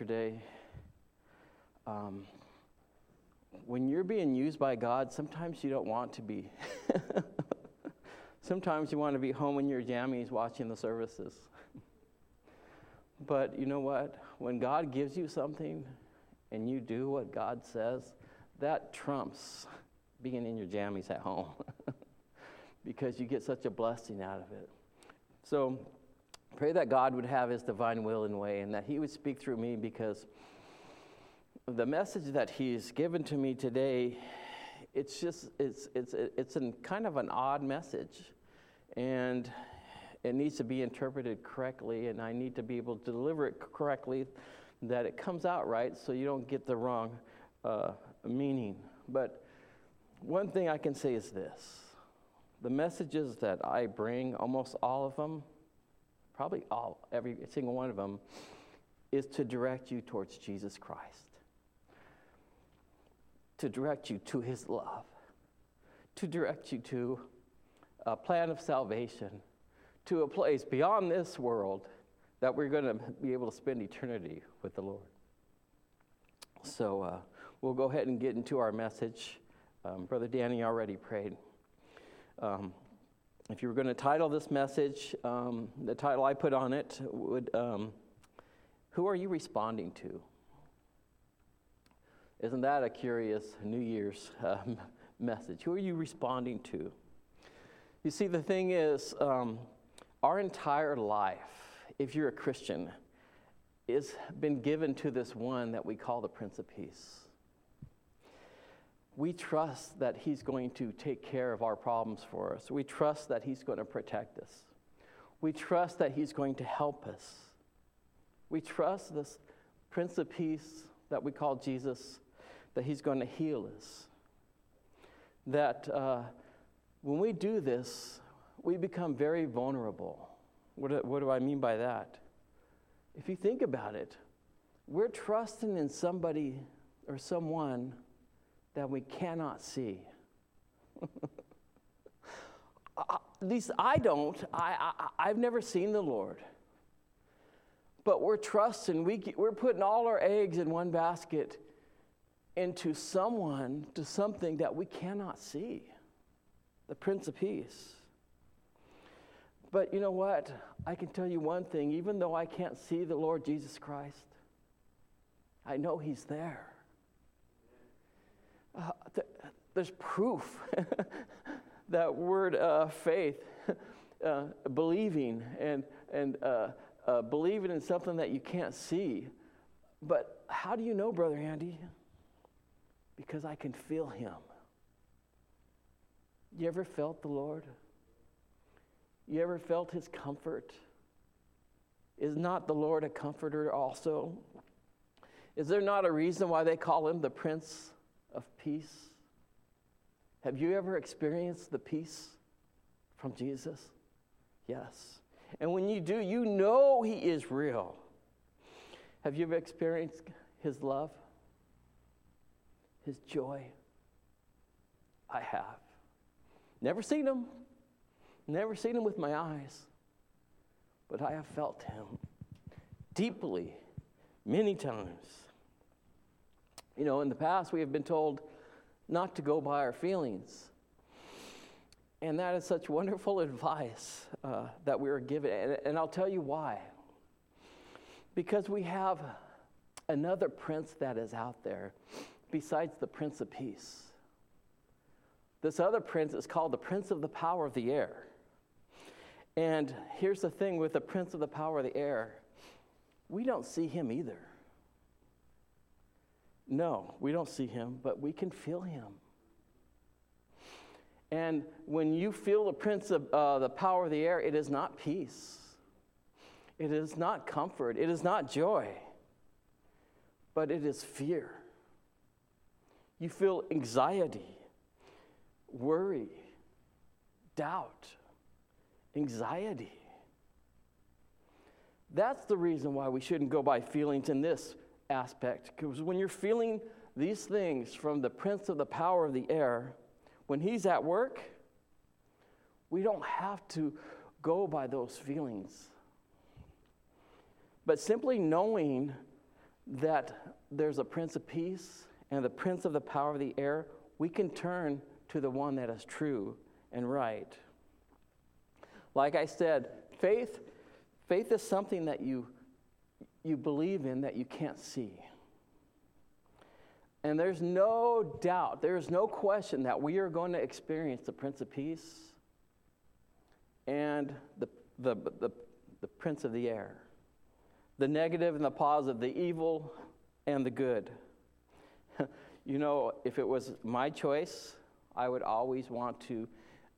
yesterday. Um, when you're being used by God, sometimes you don't want to be. sometimes you want to be home in your jammies watching the services. but you know what? When God gives you something and you do what God says, that trumps being in your jammies at home because you get such a blessing out of it. So pray that God would have his divine will and way and that he would speak through me because the message that he's given to me today it's just it's it's it's an kind of an odd message. And it needs to be interpreted correctly and i need to be able to deliver it correctly that it comes out right so you don't get the wrong uh, meaning. But one thing i can say is this. The messages that i bring almost all of them probably all every single one of them is to direct you towards jesus christ to direct you to his love, to direct you to a plan of salvation, to a place beyond this world that we're going to be able to spend eternity with the Lord. So uh, we'll go ahead and get into our message. Um, Brother Danny already prayed. Um, if you were going to title this message, um, the title I put on it would um, Who Are You Responding to? Isn't that a curious New Year's uh, message? Who are you responding to? You see, the thing is, um, our entire life, if you're a Christian, has been given to this one that we call the Prince of Peace. We trust that He's going to take care of our problems for us. We trust that He's going to protect us. We trust that He's going to help us. We trust this Prince of Peace that we call Jesus that He's going to heal us. That uh, when we do this, we become very vulnerable. What do, what do I mean by that? If you think about it, we're trusting in somebody or someone that we cannot see. Uh, at least I don't. I, I, have never seen the Lord. But we're trusting, we, we're putting all our eggs in one basket into someone, to something that we cannot see the Prince of Peace. But you know what? I can tell you one thing even though I can't see the Lord Jesus Christ, I know He's there. Uh, th- there's proof that word uh, faith, uh, believing, and, and uh, uh, believing in something that you can't see. But how do you know, Brother Andy? because I can feel Him. You ever felt the Lord? You ever felt His comfort? Is not the Lord a comforter also? Is there not a reason why they call Him the Prince of Peace? Have you ever experienced the peace from Jesus? Yes. And when you do, you know He is real. Have you ever experienced His love? his joy? I have. Never seen him, never seen him with my eyes, but I have felt him deeply many times. You know, in the past, we have been told not to go by our feelings. And that is such wonderful advice uh, that we are given. And, and I'll tell you why. Because we have another prince that is out there besides the Prince of Peace. This other prince is called the Prince of the Power of the Air. And here's the thing with the Prince of the Power of the Air we don't see him either. No, we don't see him, but we can feel him. And when you feel the Prince of uh, the Power of the Air, it is not peace, it is not comfort, it is not joy, but it is fear. You feel anxiety, worry, doubt, anxiety. That's the reason why we shouldn't go by feelings in this aspect. Because when you're feeling these things from the prince of the power of the air, when he's at work, we don't have to go by those feelings. But simply knowing that there's a prince of peace and the prince of the power of the air, we can turn to the one that is true and right. Like I said, faith, faith is something that you, you believe in that you can't see. And there's no doubt, there's no question that we are going to experience the Prince of Peace and the, the, the, the Prince of the Air. The negative and the positive, the evil and the good. you know, if it was my choice, I would always want to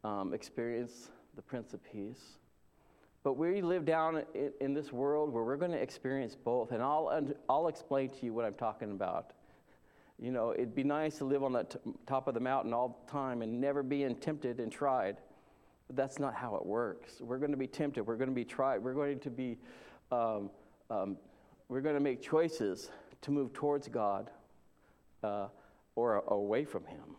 um, experience the Prince of Peace. But we live down in, in this world where we're going to experience both. And I'll, I'll explain to you what I'm talking about. You know, it'd be nice to live on the t- top of the mountain all the time and never being tempted and tried. But that's not how it works. We're going to be tempted. We're going to be tried. We're going to be, um, um, we're going to make choices to move towards God uh, or away from Him.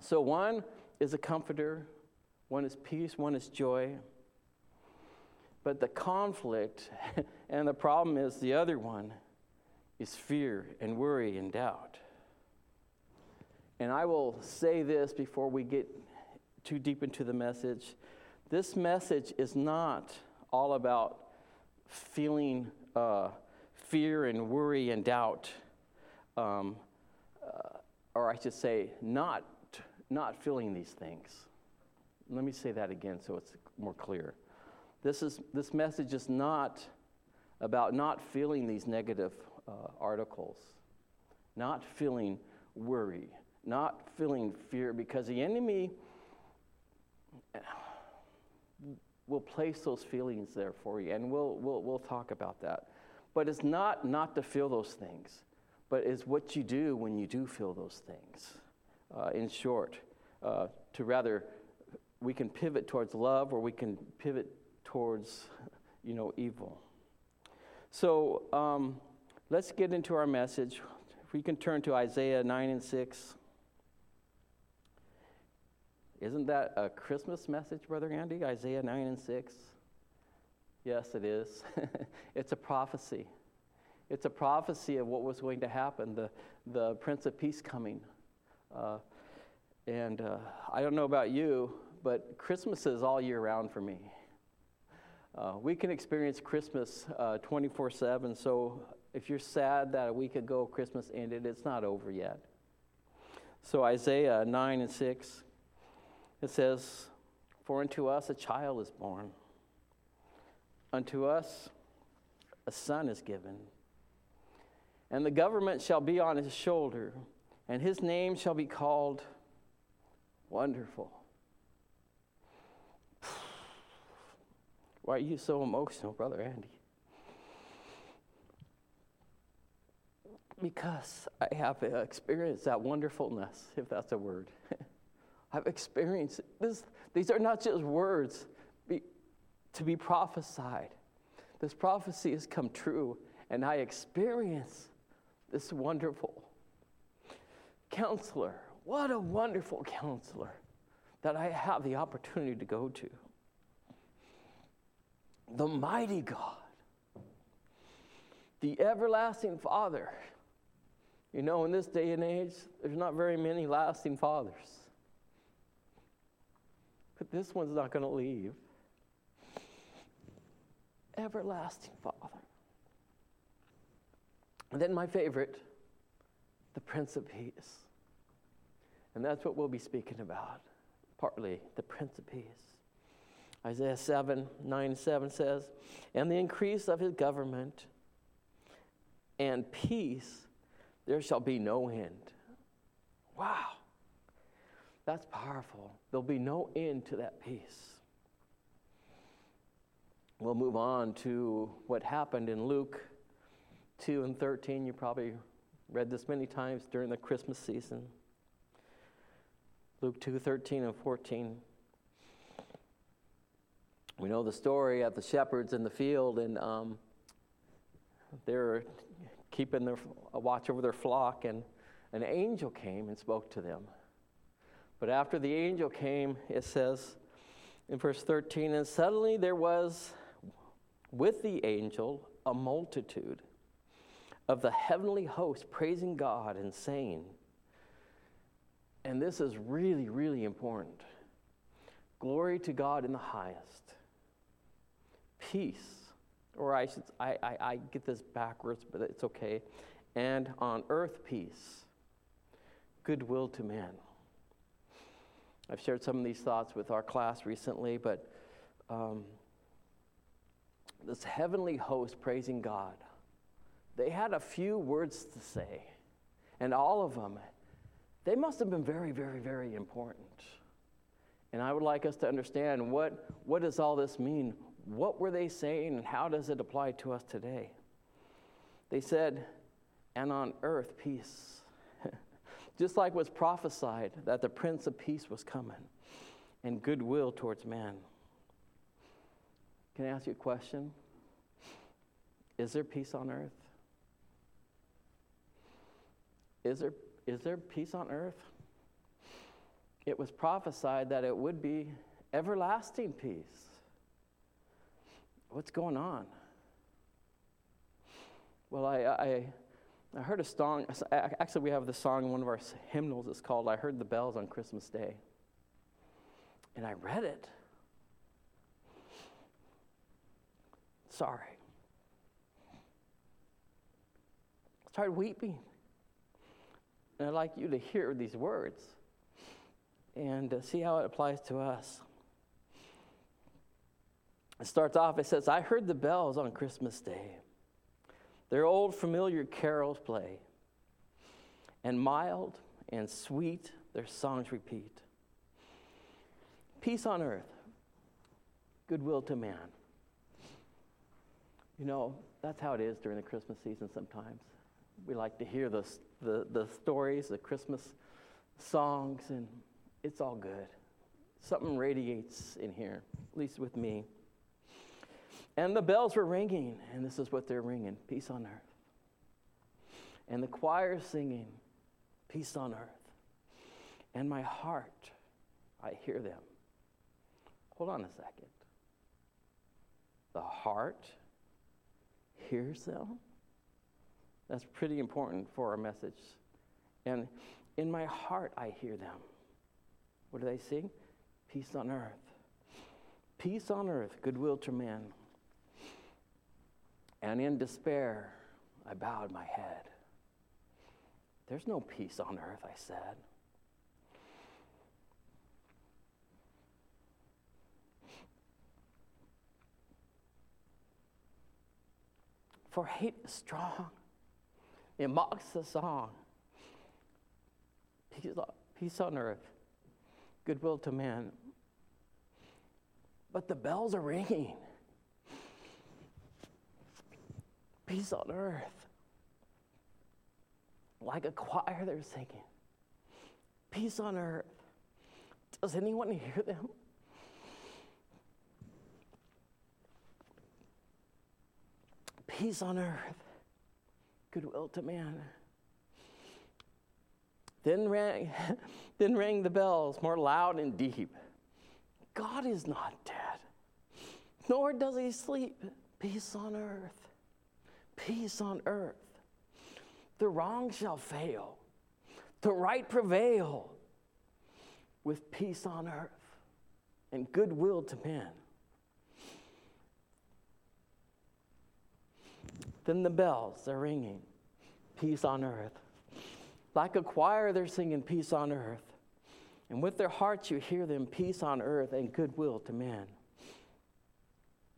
So, one is a comforter, one is peace, one is joy. But the conflict and the problem is the other one is fear and worry and doubt. And I will say this before we get too deep into the message. This message is not all about feeling uh, fear and worry and doubt, um, uh, or I should say, not, not feeling these things. Let me say that again so it's more clear. This, is, this message is not about not feeling these negative uh, articles, not feeling worry, not feeling fear, because the enemy will place those feelings there for you, and we'll, we'll, we'll talk about that. But it's not not to feel those things, but it's what you do when you do feel those things. Uh, in short, uh, to rather, we can pivot towards love or we can pivot towards, you know, evil. So, um, Let's get into our message. If we can turn to Isaiah 9 and 6. Isn't that a Christmas message, Brother Andy? Isaiah 9 and 6? Yes, it is. it's a prophecy. It's a prophecy of what was going to happen, the, the Prince of Peace coming. Uh, and uh, I don't know about you, but Christmas is all year round for me. Uh, we can experience Christmas uh, 24 7, so if you're sad that a week ago Christmas ended, it's not over yet. So, Isaiah 9 and 6, it says, For unto us a child is born, unto us a son is given, and the government shall be on his shoulder, and his name shall be called Wonderful. Why are you so emotional, Brother Andy? Because I have experienced that wonderfulness, if that's a word. I've experienced this. These are not just words be, to be prophesied. This prophecy has come true, and I experience this wonderful counselor. What a wonderful counselor that I have the opportunity to go to. The mighty God, the everlasting Father you know, in this day and age, there's not very many lasting fathers. But this one's not going to leave. Everlasting Father. And then my favorite, the Prince of Peace. And that's what we'll be speaking about, partly the Prince of Peace. Isaiah 7 9 7 says, And the increase of his government and peace there shall be no end. Wow. That's powerful. There'll be no end to that peace. We'll move on to what happened in Luke 2 and 13. You probably read this many times during the Christmas season. Luke 2 13 and 14. We know the story of the shepherds in the field, and um, they're keeping their, a watch over their flock, and an angel came and spoke to them. But after the angel came, it says in verse 13, and suddenly there was with the angel a multitude of the heavenly host praising God and saying, and this is really, really important glory to God in the highest, peace, or I should, I, I, I get this backwards, but it's okay, and on earth peace, goodwill to men. I've shared some of these thoughts with our class recently, but um, this heavenly host praising God, they had a few words to say, and all of them, they must have been very, very, very important. And I would like us to understand what, what does all this mean? What were they saying, and how does it apply to us today? They said, and on earth peace. Just like was prophesied that the Prince of Peace was coming and goodwill towards man. Can I ask you a question? Is there peace on earth? Is there, is there peace on earth? It was prophesied that it would be everlasting peace. What's going on? Well, I, I, I heard a song. Actually, we have the song in one of our hymnals. It's called I Heard the Bells on Christmas Day. And I read it. Sorry. I started weeping. And I'd like you to hear these words and uh, see how it applies to us. It starts off, it says, I heard the bells on Christmas Day. Their old familiar carols play, and mild and sweet their songs repeat. Peace on earth, goodwill to man. You know, that's how it is during the Christmas season sometimes. We like to hear the, the, the stories, the Christmas songs, and it's all good. Something radiates in here, at least with me. And the bells were ringing, and this is what they're ringing peace on earth. And the choir singing, peace on earth. And my heart, I hear them. Hold on a second. The heart hears them? That's pretty important for our message. And in my heart, I hear them. What do they sing? Peace on earth. Peace on earth, goodwill to men. And in despair, I bowed my head. There's no peace on earth, I said. For hate is strong. It mocks the song. Peace, peace on earth, goodwill to men. But the bells are ringing. Peace on earth. Like a choir, they're singing. Peace on earth. Does anyone hear them? peace on earth, goodwill to man. Then rang, then rang the bells more loud and deep. God is not dead, nor does he sleep. Peace on earth, peace on earth. The wrong shall fail, the right prevail, with peace on earth and goodwill to men. Then the bells are ringing, peace on earth. Like a choir, they're singing peace on earth. And with their hearts, you hear them peace on earth and goodwill to men.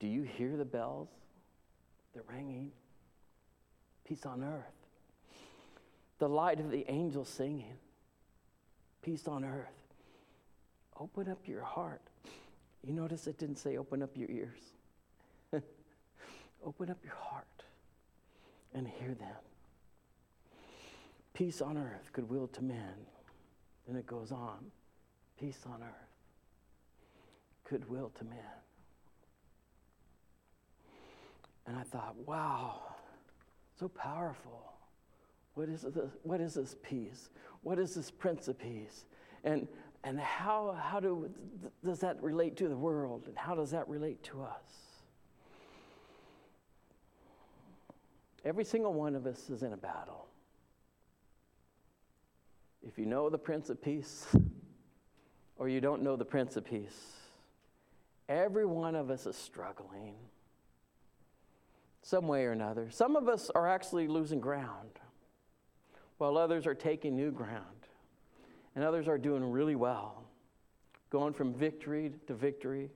Do you hear the bells? They're ringing. Peace on earth. The light of the angels singing. Peace on earth. Open up your heart. You notice it didn't say open up your ears. open up your heart and hear them. Peace on earth, goodwill to men. Then it goes on. Peace on earth, goodwill to men. And I thought, wow, so powerful. What is this, what is this peace? What is this Prince of Peace? And, and how, how do, does that relate to the world? And how does that relate to us? Every single one of us is in a battle. If you know the Prince of Peace or you don't know the Prince of Peace, every one of us is struggling some way or another. Some of us are actually losing ground, while others are taking new ground, and others are doing really well, going from victory to victory,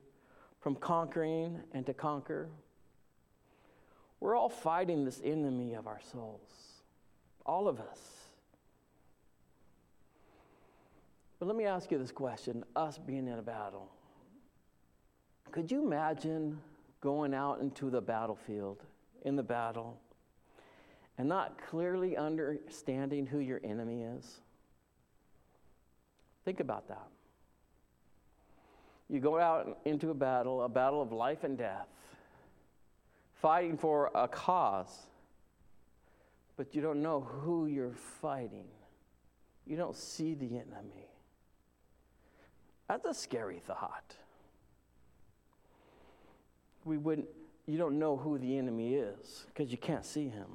from conquering and to conquer. We're all fighting this enemy of our souls, all of us. But let me ask you this question us being in a battle. Could you imagine going out into the battlefield in the battle and not clearly understanding who your enemy is? Think about that. You go out into a battle, a battle of life and death, fighting for a cause, but you don't know who you're fighting. You don't see the enemy. That's a scary thought. We wouldn't you don't know who the enemy is because you can't see him.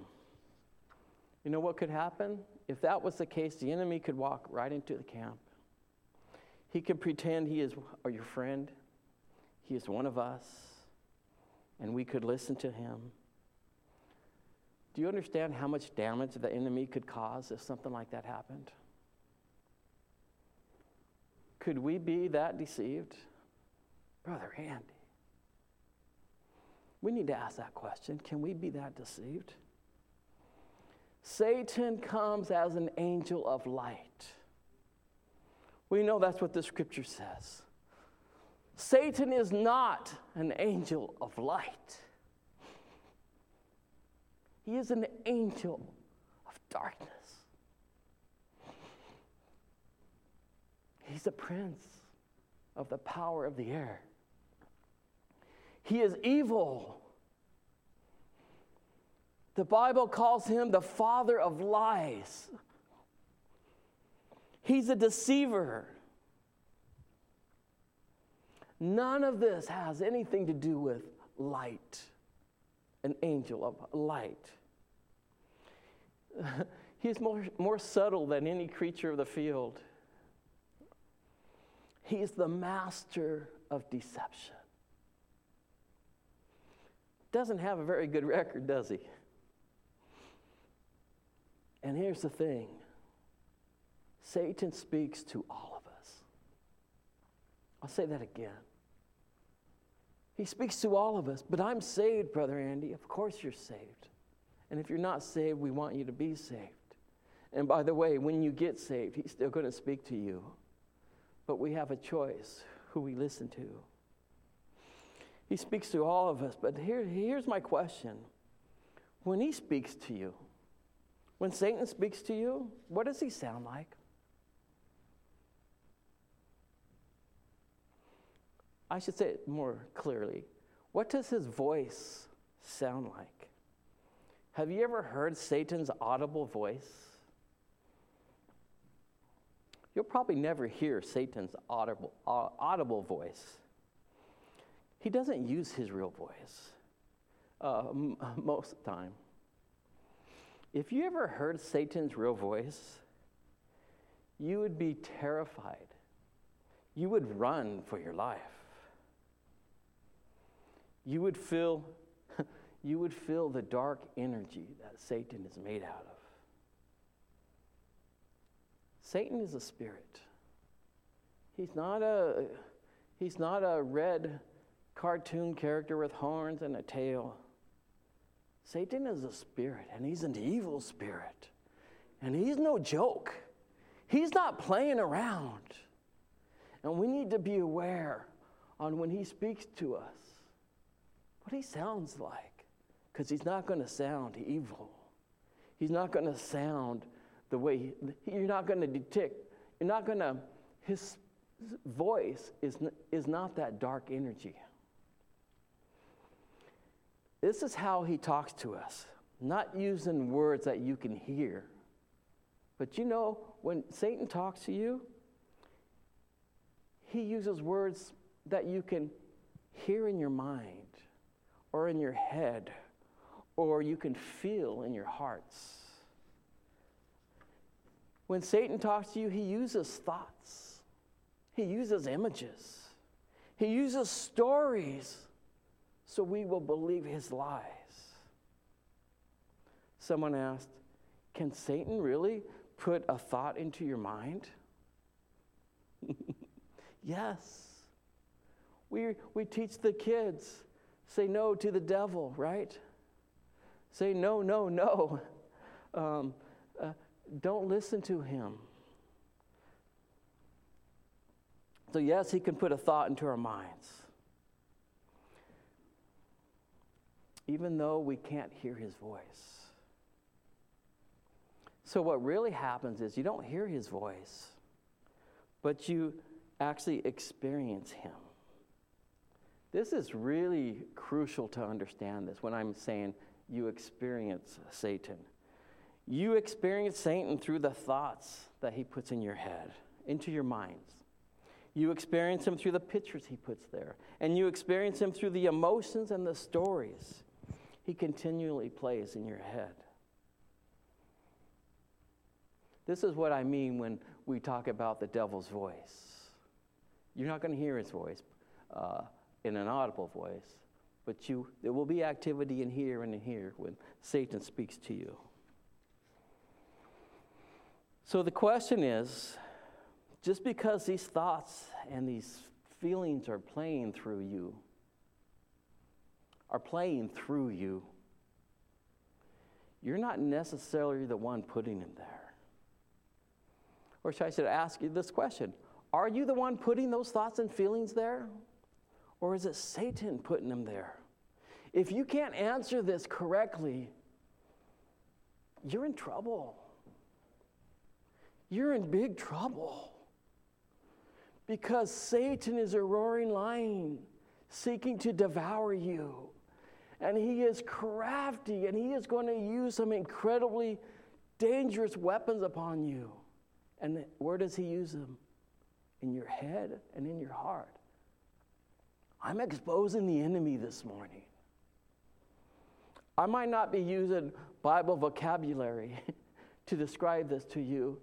You know what could happen? If that was the case, the enemy could walk right into the camp. He could pretend he is your friend, he is one of us, and we could listen to him. Do you understand how much damage the enemy could cause if something like that happened? Could we be that deceived? Brother Andy. We need to ask that question can we be that deceived? Satan comes as an angel of light. We know that's what the scripture says. Satan is not an angel of light, he is an angel of darkness. He's a prince of the power of the air. He is evil. The Bible calls him the father of lies. He's a deceiver. None of this has anything to do with light, an angel of light. He's more, more subtle than any creature of the field. He's the master of deception doesn't have a very good record, does he? And here's the thing Satan speaks to all of us. I'll say that again. He speaks to all of us, but I'm saved, Brother Andy. Of course you're saved. And if you're not saved, we want you to be saved. And by the way, when you get saved, he's still going to speak to you. But we have a choice who we listen to. He speaks to all of us. But here, here's my question When He speaks to you, when Satan speaks to you, what does he sound like? I should say it more clearly. What does his voice sound like? Have you ever heard Satan's audible voice? You'll probably never hear Satan's audible, audible voice he doesn't use his real voice uh, m- most of the time. If you ever heard Satan's real voice, you would be terrified. You would run for your life. You would feel you would feel the dark energy that Satan is made out of. Satan is a spirit. He's not a he's not a red cartoon character with horns and a tail. Satan is a spirit, and he's an evil spirit. And he's no joke. He's not playing around. And we need to be aware on when he speaks to us what he sounds like. Because he's not going to sound evil. He's not going to sound the way, he, you're not going to detect, you're not going to, his voice is, is not that dark energy. This is how he talks to us, not using words that you can hear. But you know, when Satan talks to you, he uses words that you can hear in your mind or in your head or you can feel in your hearts. When Satan talks to you, he uses thoughts, he uses images, he uses stories so we will believe his lies. Someone asked, Can Satan really put a thought into your mind? yes. We, we teach the kids say no to the devil, right? Say no, no, no. Um, uh, don't listen to him. So, yes, he can put a thought into our minds. Even though we can't hear his voice. So, what really happens is you don't hear his voice, but you actually experience him. This is really crucial to understand this when I'm saying you experience Satan. You experience Satan through the thoughts that he puts in your head, into your minds. You experience him through the pictures he puts there. And you experience him through the emotions and the stories he continually plays in your head. This is what I mean when we talk about the devil's voice. You're not going to hear his voice uh, in an audible voice, but you, there will be activity in here and in here when Satan speaks to you. So the question is just because these thoughts and these feelings are playing through you, are playing through you, you're not necessarily the one putting them there. Or should I should ask you this question Are you the one putting those thoughts and feelings there? Or is it Satan putting them there? If you can't answer this correctly, you're in trouble. You're in big trouble. Because Satan is a roaring lion seeking to devour you. And he is crafty and he is going to use some incredibly dangerous weapons upon you. And where does he use them? In your head and in your heart. I'm exposing the enemy this morning. I might not be using Bible vocabulary to describe this to you.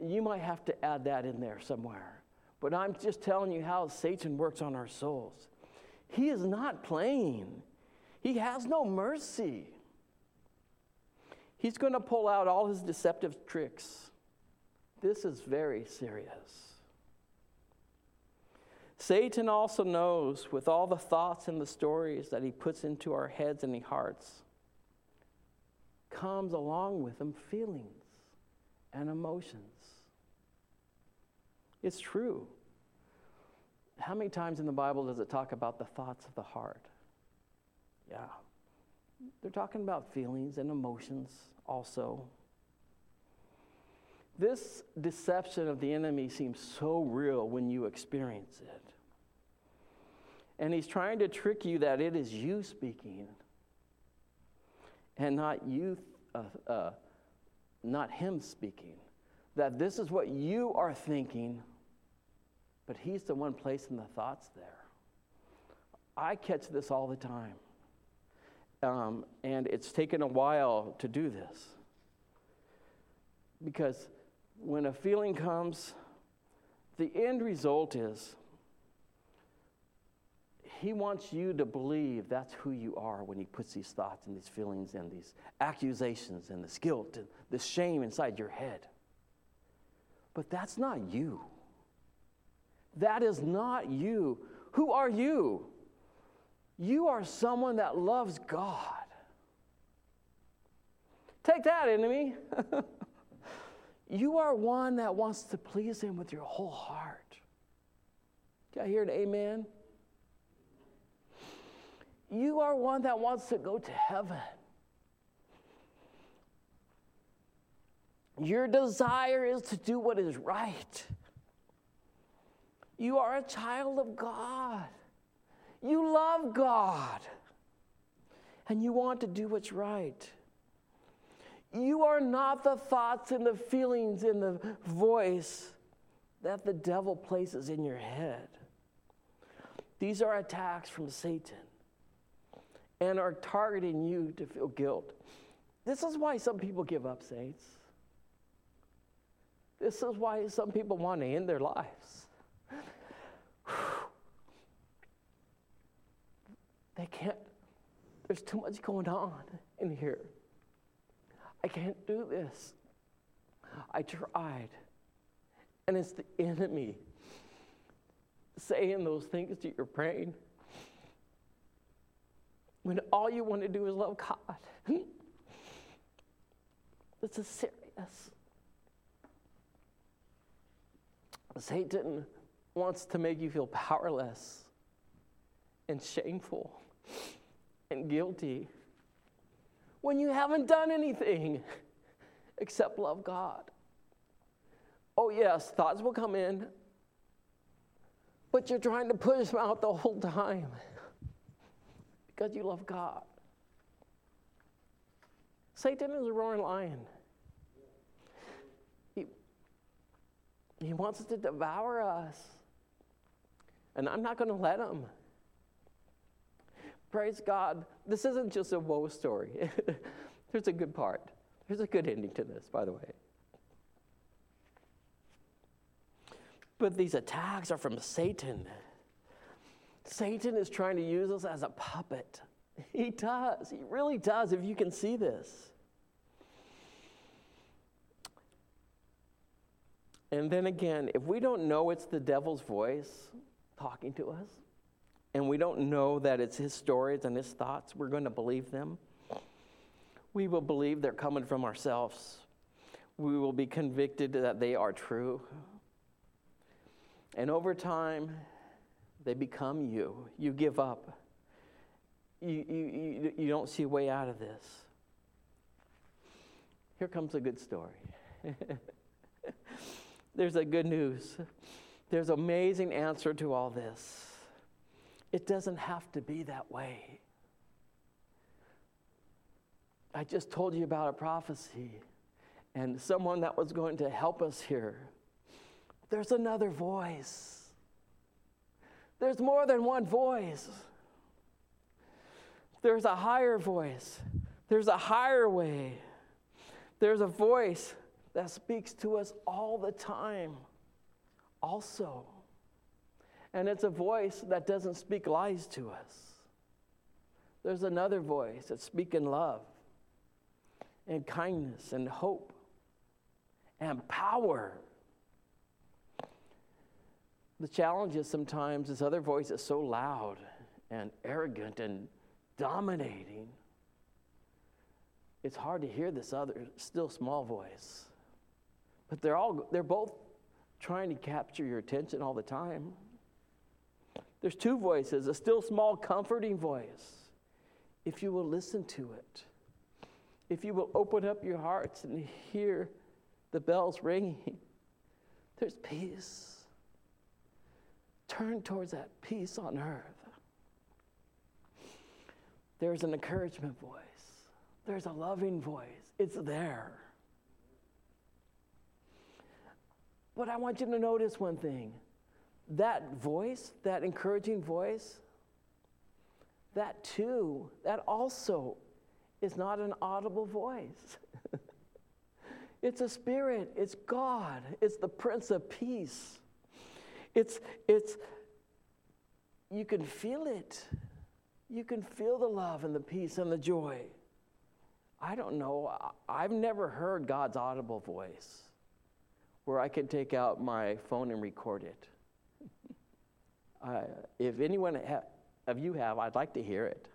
You might have to add that in there somewhere. But I'm just telling you how Satan works on our souls. He is not playing, he has no mercy. He's going to pull out all his deceptive tricks. This is very serious. Satan also knows with all the thoughts and the stories that he puts into our heads and hearts, comes along with them feelings and emotions. It's true. How many times in the Bible does it talk about the thoughts of the heart? Yeah. They're talking about feelings and emotions also. This deception of the enemy seems so real when you experience it. And he's trying to trick you that it is you speaking and not you, uh, uh, not him speaking. That this is what you are thinking, but he's the one placing the thoughts there. I catch this all the time. Um, and it's taken a while to do this. Because when a feeling comes, the end result is he wants you to believe that's who you are when he puts these thoughts and these feelings and these accusations and this guilt and this shame inside your head. But that's not you. That is not you. Who are you? You are someone that loves God. Take that, enemy. You are one that wants to please Him with your whole heart. Can I hear an amen? You are one that wants to go to heaven. Your desire is to do what is right. You are a child of God. You love God. And you want to do what's right. You are not the thoughts and the feelings and the voice that the devil places in your head. These are attacks from Satan. and are targeting you to feel guilt. This is why some people give up, saints. This is why some people want to end their lives. They can't, there's too much going on in here. I can't do this. I tried. And it's the enemy saying those things to your brain when all you want to do is love God. this is serious. Satan wants to make you feel powerless and shameful and guilty when you haven't done anything except love God. Oh, yes, thoughts will come in, but you're trying to push them out the whole time because you love God. Satan is a roaring lion. He, he wants to devour us. And I'm not going to let him. Praise God. This isn't just a woe story. There's a good part. There's a good ending to this, by the way. But these attacks are from Satan. Satan is trying to use us as a puppet. He does. He really does, if you can see this. And then again, if we don't know it's the devil's voice talking to us, and we don't know that it's his stories and his thoughts, we're going to believe them. We will believe they're coming from ourselves. We will be convicted that they are true. And over time, they become you. You give up. You, you, you, don't see a way out of this. Here comes a good story. There's a good news. There's an amazing answer to all this. It doesn't have to be that way. I just told you about a prophecy and someone that was going to help us here. There's another voice. There's more than one voice. There's a higher voice. There's a higher way. There's a voice that speaks to us all the time, also. And it's a voice that doesn't speak lies to us. There's another voice that's speaking love and kindness and hope and power. The challenge is sometimes this other voice is so loud and arrogant and dominating. It's hard to hear this other still small voice. But they're all they're both trying to capture your attention all the time. There's two voices a still small, comforting voice. If you will listen to it, if you will open up your hearts and hear the bells ringing, there's peace. Turn towards that peace on earth. There's an encouragement voice, there's a loving voice. It's there. But I want you to notice one thing that voice, that encouraging voice, that too, that also is not an audible voice. it's a spirit, it's God, it's the Prince of Peace. It's, it's, you can feel it. You can feel the love and the peace and the joy. I don't know. I've never heard God's audible voice where I can take out my phone and record it. Uh, if anyone ha- of you have, I'd like to hear it.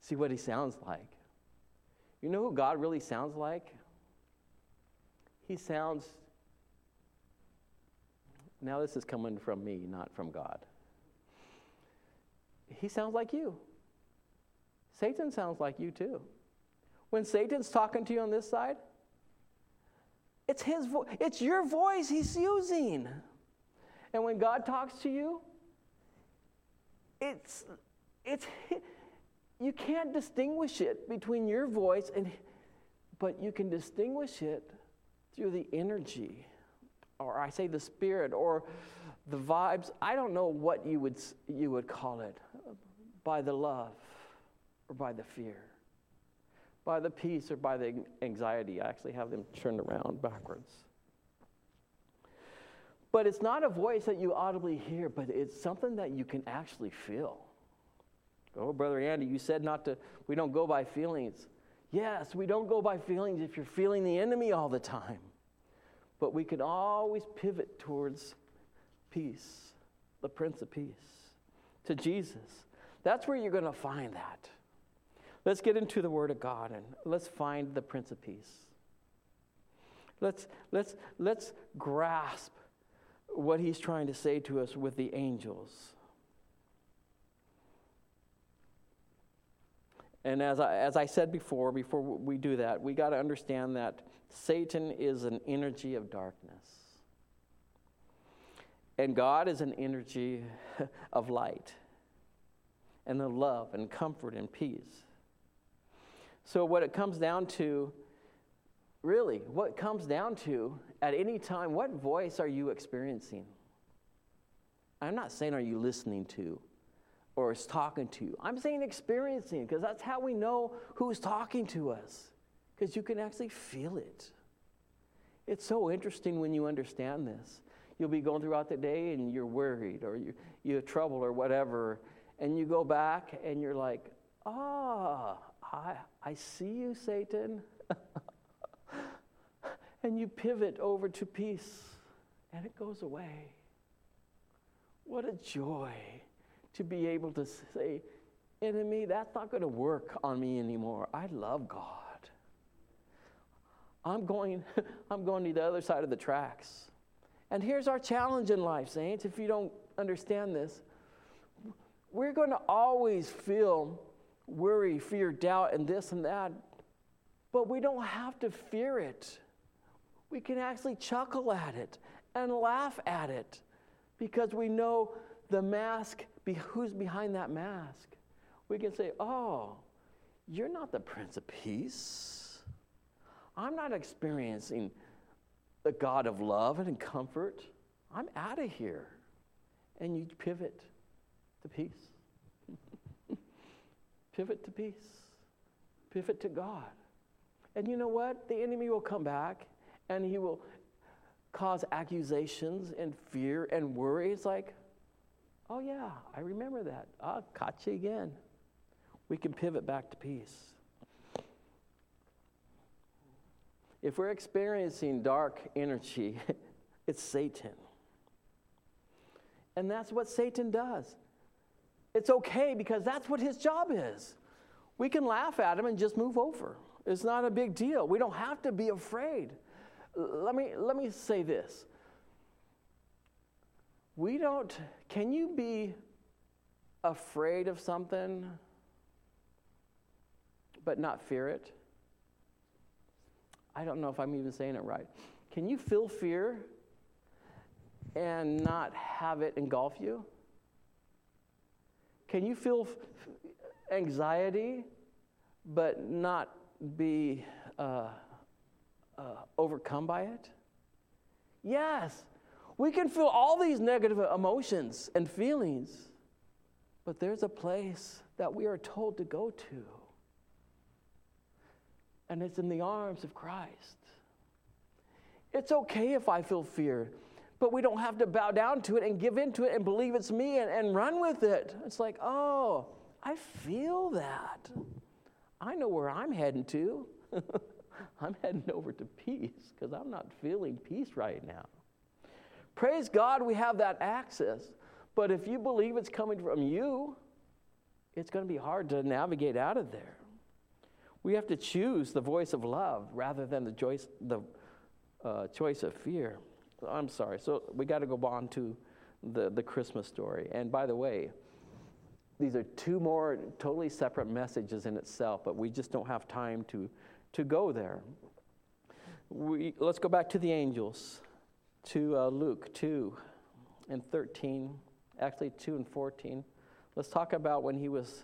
See what he sounds like. You know who God really sounds like? He sounds. Now, this is coming from me, not from God. He sounds like you. Satan sounds like you too. When Satan's talking to you on this side, it's his voice. It's your voice he's using. And when God talks to you, it's, it's, you can't distinguish it between your voice and, but you can distinguish it through the energy, or I say the spirit, or the vibes. I don't know what you would, you would call it, by the love or by the fear? By the peace or by the anxiety? I actually have them turned around backwards. But it's not a voice that you audibly hear, but it's something that you can actually feel. Oh, Brother Andy, you said not to, we don't go by feelings. Yes, we don't go by feelings if you're feeling the enemy all the time. But we can always pivot towards peace, the Prince of Peace, to Jesus. That's where you're going to find that. Let's get into the Word of God and let's find the Prince of Peace. Let's, let's, let's grasp what he's trying to say to us with the angels. And as I, as I said before, before we do that, we got to understand that Satan is an energy of darkness. And God is an energy of light and the love and comfort and peace. So, what it comes down to, really, what comes down to at any time, what voice are you experiencing? I'm not saying are you listening to or is talking to you. I'm saying experiencing because that's how we know who's talking to us because you can actually feel it. It's so interesting when you understand this. You'll be going throughout the day and you're worried or you, you have trouble or whatever, and you go back and you're like, ah, I, I see you, Satan. and you pivot over to peace and it goes away. What a joy to be able to say, enemy, that's not going to work on me anymore. I love God. I'm going, I'm going to the other side of the tracks. And here's our challenge in life, saints, if you don't understand this. We're going to always feel worry, fear, doubt, and this and that, but we don't have to fear it we can actually chuckle at it and laugh at it because we know the mask, who's behind that mask. We can say, Oh, you're not the Prince of Peace. I'm not experiencing the God of love and comfort. I'm out of here. And you pivot to peace. pivot to peace. Pivot to God. And you know what? The enemy will come back and he will cause accusations and fear and worry. It's like, oh, yeah, I remember that. Ah, caught you again. We can pivot back to peace. If we're experiencing dark energy, it's Satan. And that's what Satan does. It's okay because that's what his job is. We can laugh at him and just move over. It's not a big deal. We don't have to be afraid let me, let me say this. We don't, can you be afraid of something but not fear it? I don't know if I'm even saying it right. Can you feel fear and not have it engulf you? Can you feel anxiety but not be uh, uh, overcome by it? Yes, we can feel all these negative emotions and feelings, but there's a place that we are told to go to, and it's in the arms of Christ. It's okay if I feel fear, but we don't have to bow down to it and give into it and believe it's me and, and run with it. It's like, oh, I feel that. I know where I'm heading to. I'm heading over to peace because I'm not feeling peace right now. Praise God, we have that access. But if you believe it's coming from you, it's going to be hard to navigate out of there. We have to choose the voice of love rather than the choice, the, uh, choice of fear. I'm sorry. So we got to go on to the, the Christmas story. And by the way, these are two more totally separate messages in itself, but we just don't have time to to go there. We, let's go back to the angels, to uh, Luke 2 and 13, actually 2 and 14. Let's talk about when he was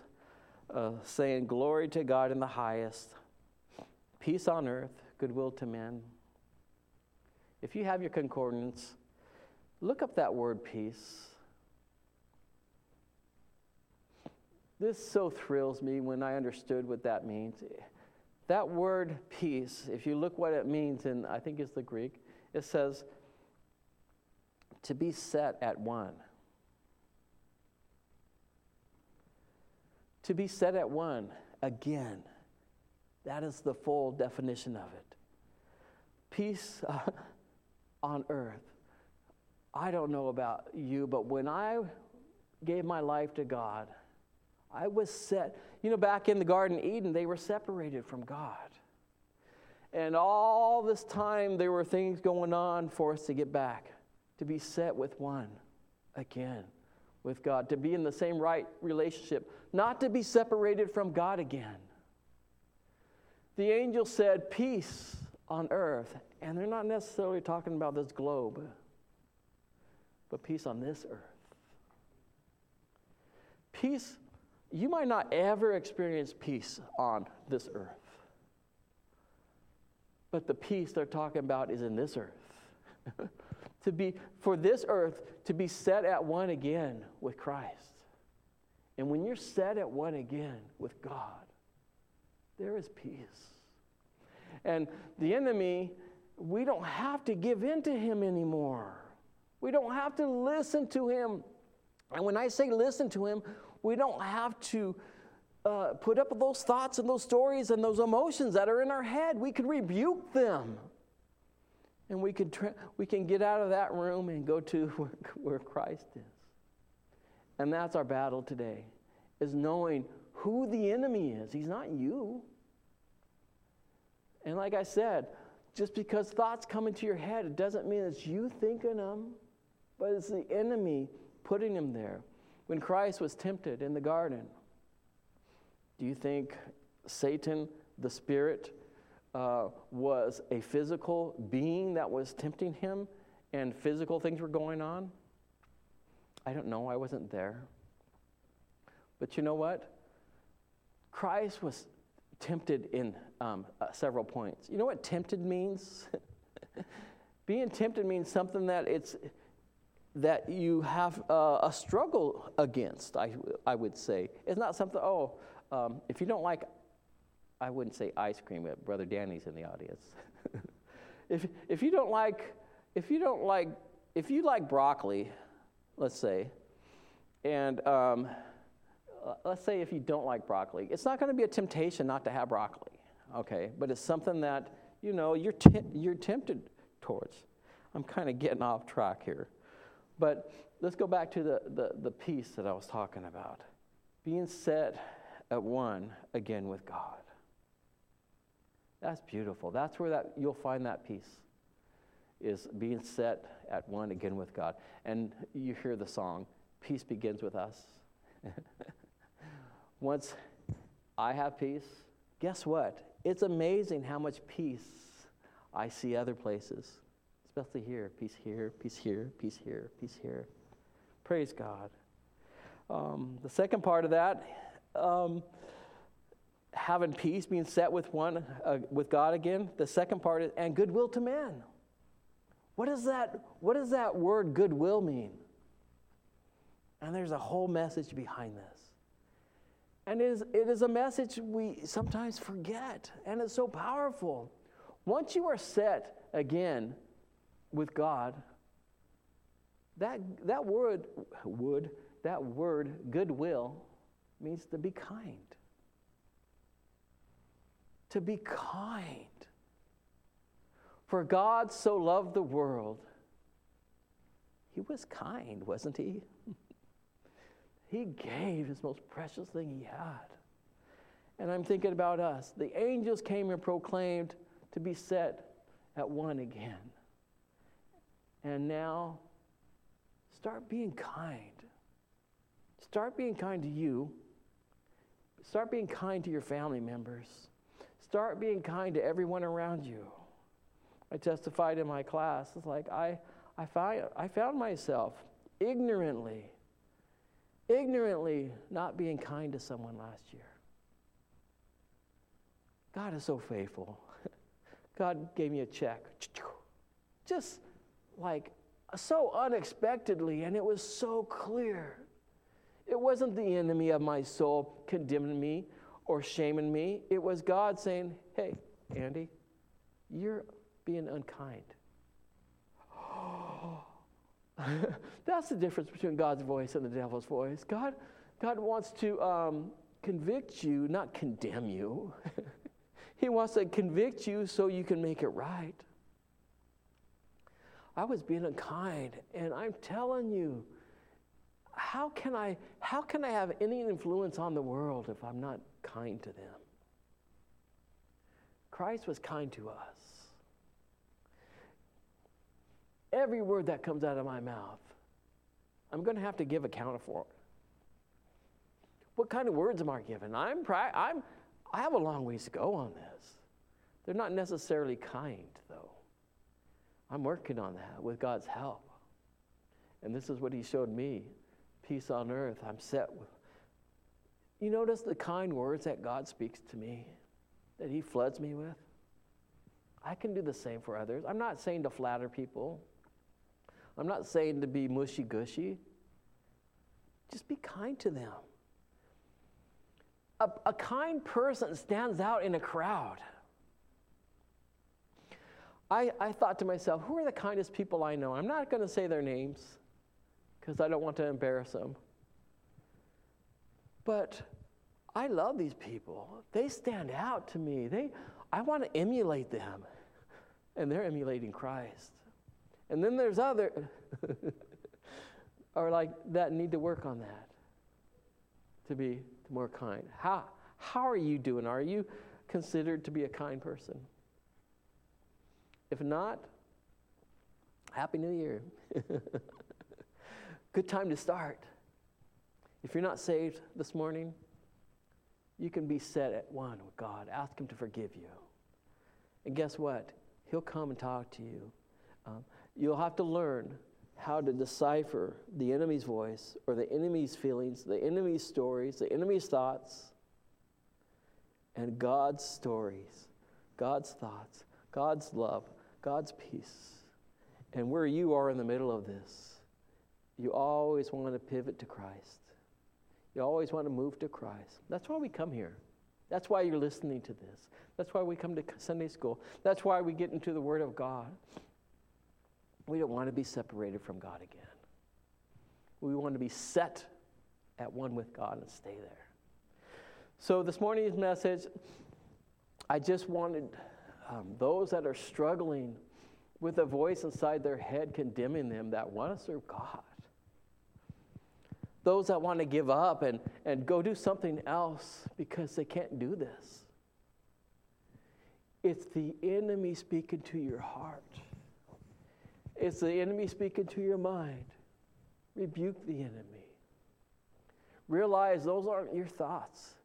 uh, saying, Glory to God in the highest, peace on earth, goodwill to men. If you have your concordance, look up that word peace. this so thrills me when I understood what that means. That word peace, if you look what it means in, I think it's the Greek, it says to be set at one. To be set at one again. That is the full definition of it. Peace uh, on earth. I don't know about you, but when I gave my life to God, I was set. You know, back in the Garden Eden, they were separated from God. And all this time, there were things going on for us to get back, to be set with one again, with God, to be in the same right relationship, not to be separated from God again. The angel said, Peace on earth. And they're not necessarily talking about this globe, but peace on this earth. Peace you might not ever experience peace on this earth. But the peace they're talking about is in this earth. to be for this earth to be set at one again with Christ. And when you're set at one again with God, there is peace. And the enemy, we don't have to give in to him anymore. We don't have to listen to him. And when I say listen to him, we don't have to uh, put up with those thoughts and those stories and those emotions that are in our head. We can rebuke them. And we can, we can get out of that room and go to where, where Christ is. And that's our battle today, is knowing who the enemy is. He's not you. And like I said, just because thoughts come into your head, it doesn't mean it's you thinking them, but it's the enemy putting them there when Christ was tempted in the garden? Do you think Satan, the spirit, uh, was a physical being that was tempting him and physical things were going on? I don't know. I wasn't there. But you know what? Christ was tempted in um, uh, several points. You know what tempted means? Being tempted means something that it's that you have uh, a struggle against, I, I would say. It's not something, oh, um, if you don't like, I wouldn't say ice cream, but Brother Danny's in the audience. if, if you don't like, if you don't like, if you like broccoli, let's say, and um, let's say if you don't like broccoli, it's not going to be a temptation not to have broccoli, okay? But it's something that, you know, you're, t- you're tempted towards. I'm kind of getting off track here. But let's go back to the, the, the peace that I was talking about being set at one again with God. That's beautiful. That's where that you'll find that peace is being set at one again with God. And you hear the song, Peace begins with us. Once I have peace, guess what? It's amazing how much peace I see other places especially here. Peace here, peace here, peace here, peace here. Praise God. Um, the second part of that, um, having peace, being set with one, uh, with God again. The second part is, and goodwill to men. What does that, what does that word goodwill mean? And there's a whole message behind this. And it is, it is a message we sometimes forget, and it's so powerful. Once you are set again with God, that, that word, would, that word, goodwill, means to be kind. To be kind. For God so loved the world, he was kind, wasn't he? he gave his most precious thing he had. And I'm thinking about us. The angels came and proclaimed to be set at one again. And now, start being kind. Start being kind to you. Start being kind to your family members. Start being kind to everyone around you. I testified in my class. It's like I, I, find, I found myself ignorantly, ignorantly not being kind to someone last year. God is so faithful. God gave me a check. Just like so unexpectedly, and it was so clear. It wasn't the enemy of my soul condemning me or shaming me. It was God saying, Hey, Andy, you're being unkind. That's the difference between God's voice and the devil's voice. God, God wants to um, convict you, not condemn you. he wants to convict you so you can make it right. I was being unkind, and I'm telling you, how can I how can I have any influence on the world if I'm not kind to them? Christ was kind to us. Every word that comes out of my mouth, I'm going to have to give account for. What kind of words am I giving? I'm, I'm, I have a long ways to go on this. They're not necessarily kind. I'm working on that with God's help. And this is what He showed me peace on earth. I'm set with. You notice the kind words that God speaks to me, that He floods me with? I can do the same for others. I'm not saying to flatter people, I'm not saying to be mushy gushy. Just be kind to them. A, a kind person stands out in a crowd. I, I thought to myself, who are the kindest people I know? I'm not going to say their names because I don't want to embarrass them. But I love these people. They stand out to me. They, I want to emulate them. And they're emulating Christ. And then there's other or like that need to work on that to be more kind. How how are you doing? Are you considered to be a kind person? If not, Happy New Year. Good time to start. If you're not saved this morning, you can be set at one with God. Ask Him to forgive you. And guess what? He'll come and talk to you. Um, you'll have to learn how to decipher the enemy's voice or the enemy's feelings, the enemy's stories, the enemy's thoughts, and God's stories, God's thoughts, God's love, God's peace. And where you are in the middle of this, you always want to pivot to Christ. You always want to move to Christ. That's why we come here. That's why you're listening to this. That's why we come to Sunday school. That's why we get into the Word of God. We don't want to be separated from God again. We want to be set at one with God and stay there. So, this morning's message, I just wanted um, those that are struggling with a voice inside their head condemning them that want to serve God. Those that want to give up and, and go do something else because they can't do this. It's the enemy speaking to your heart. It's the enemy speaking to your mind. Rebuke the enemy. Realize those aren't your thoughts.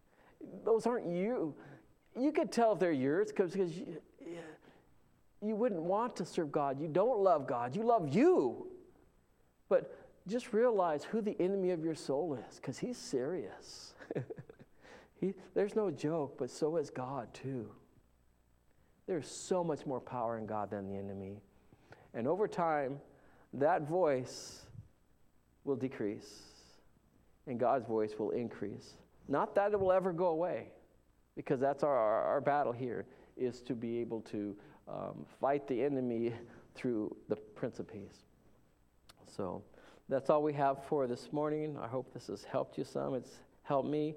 Those aren't you. You could tell if they're yours because you wouldn't want to serve God. You don't love God. You love you. But just realize who the enemy of your soul is because he's serious. he, there's no joke, but so is God too. There's so much more power in God than the enemy. And over time, that voice will decrease and God's voice will increase. Not that it will ever go away, because that's our, our, our battle here, is to be able to um, fight the enemy through the Prince of Peace. So that's all we have for this morning. I hope this has helped you some. It's helped me.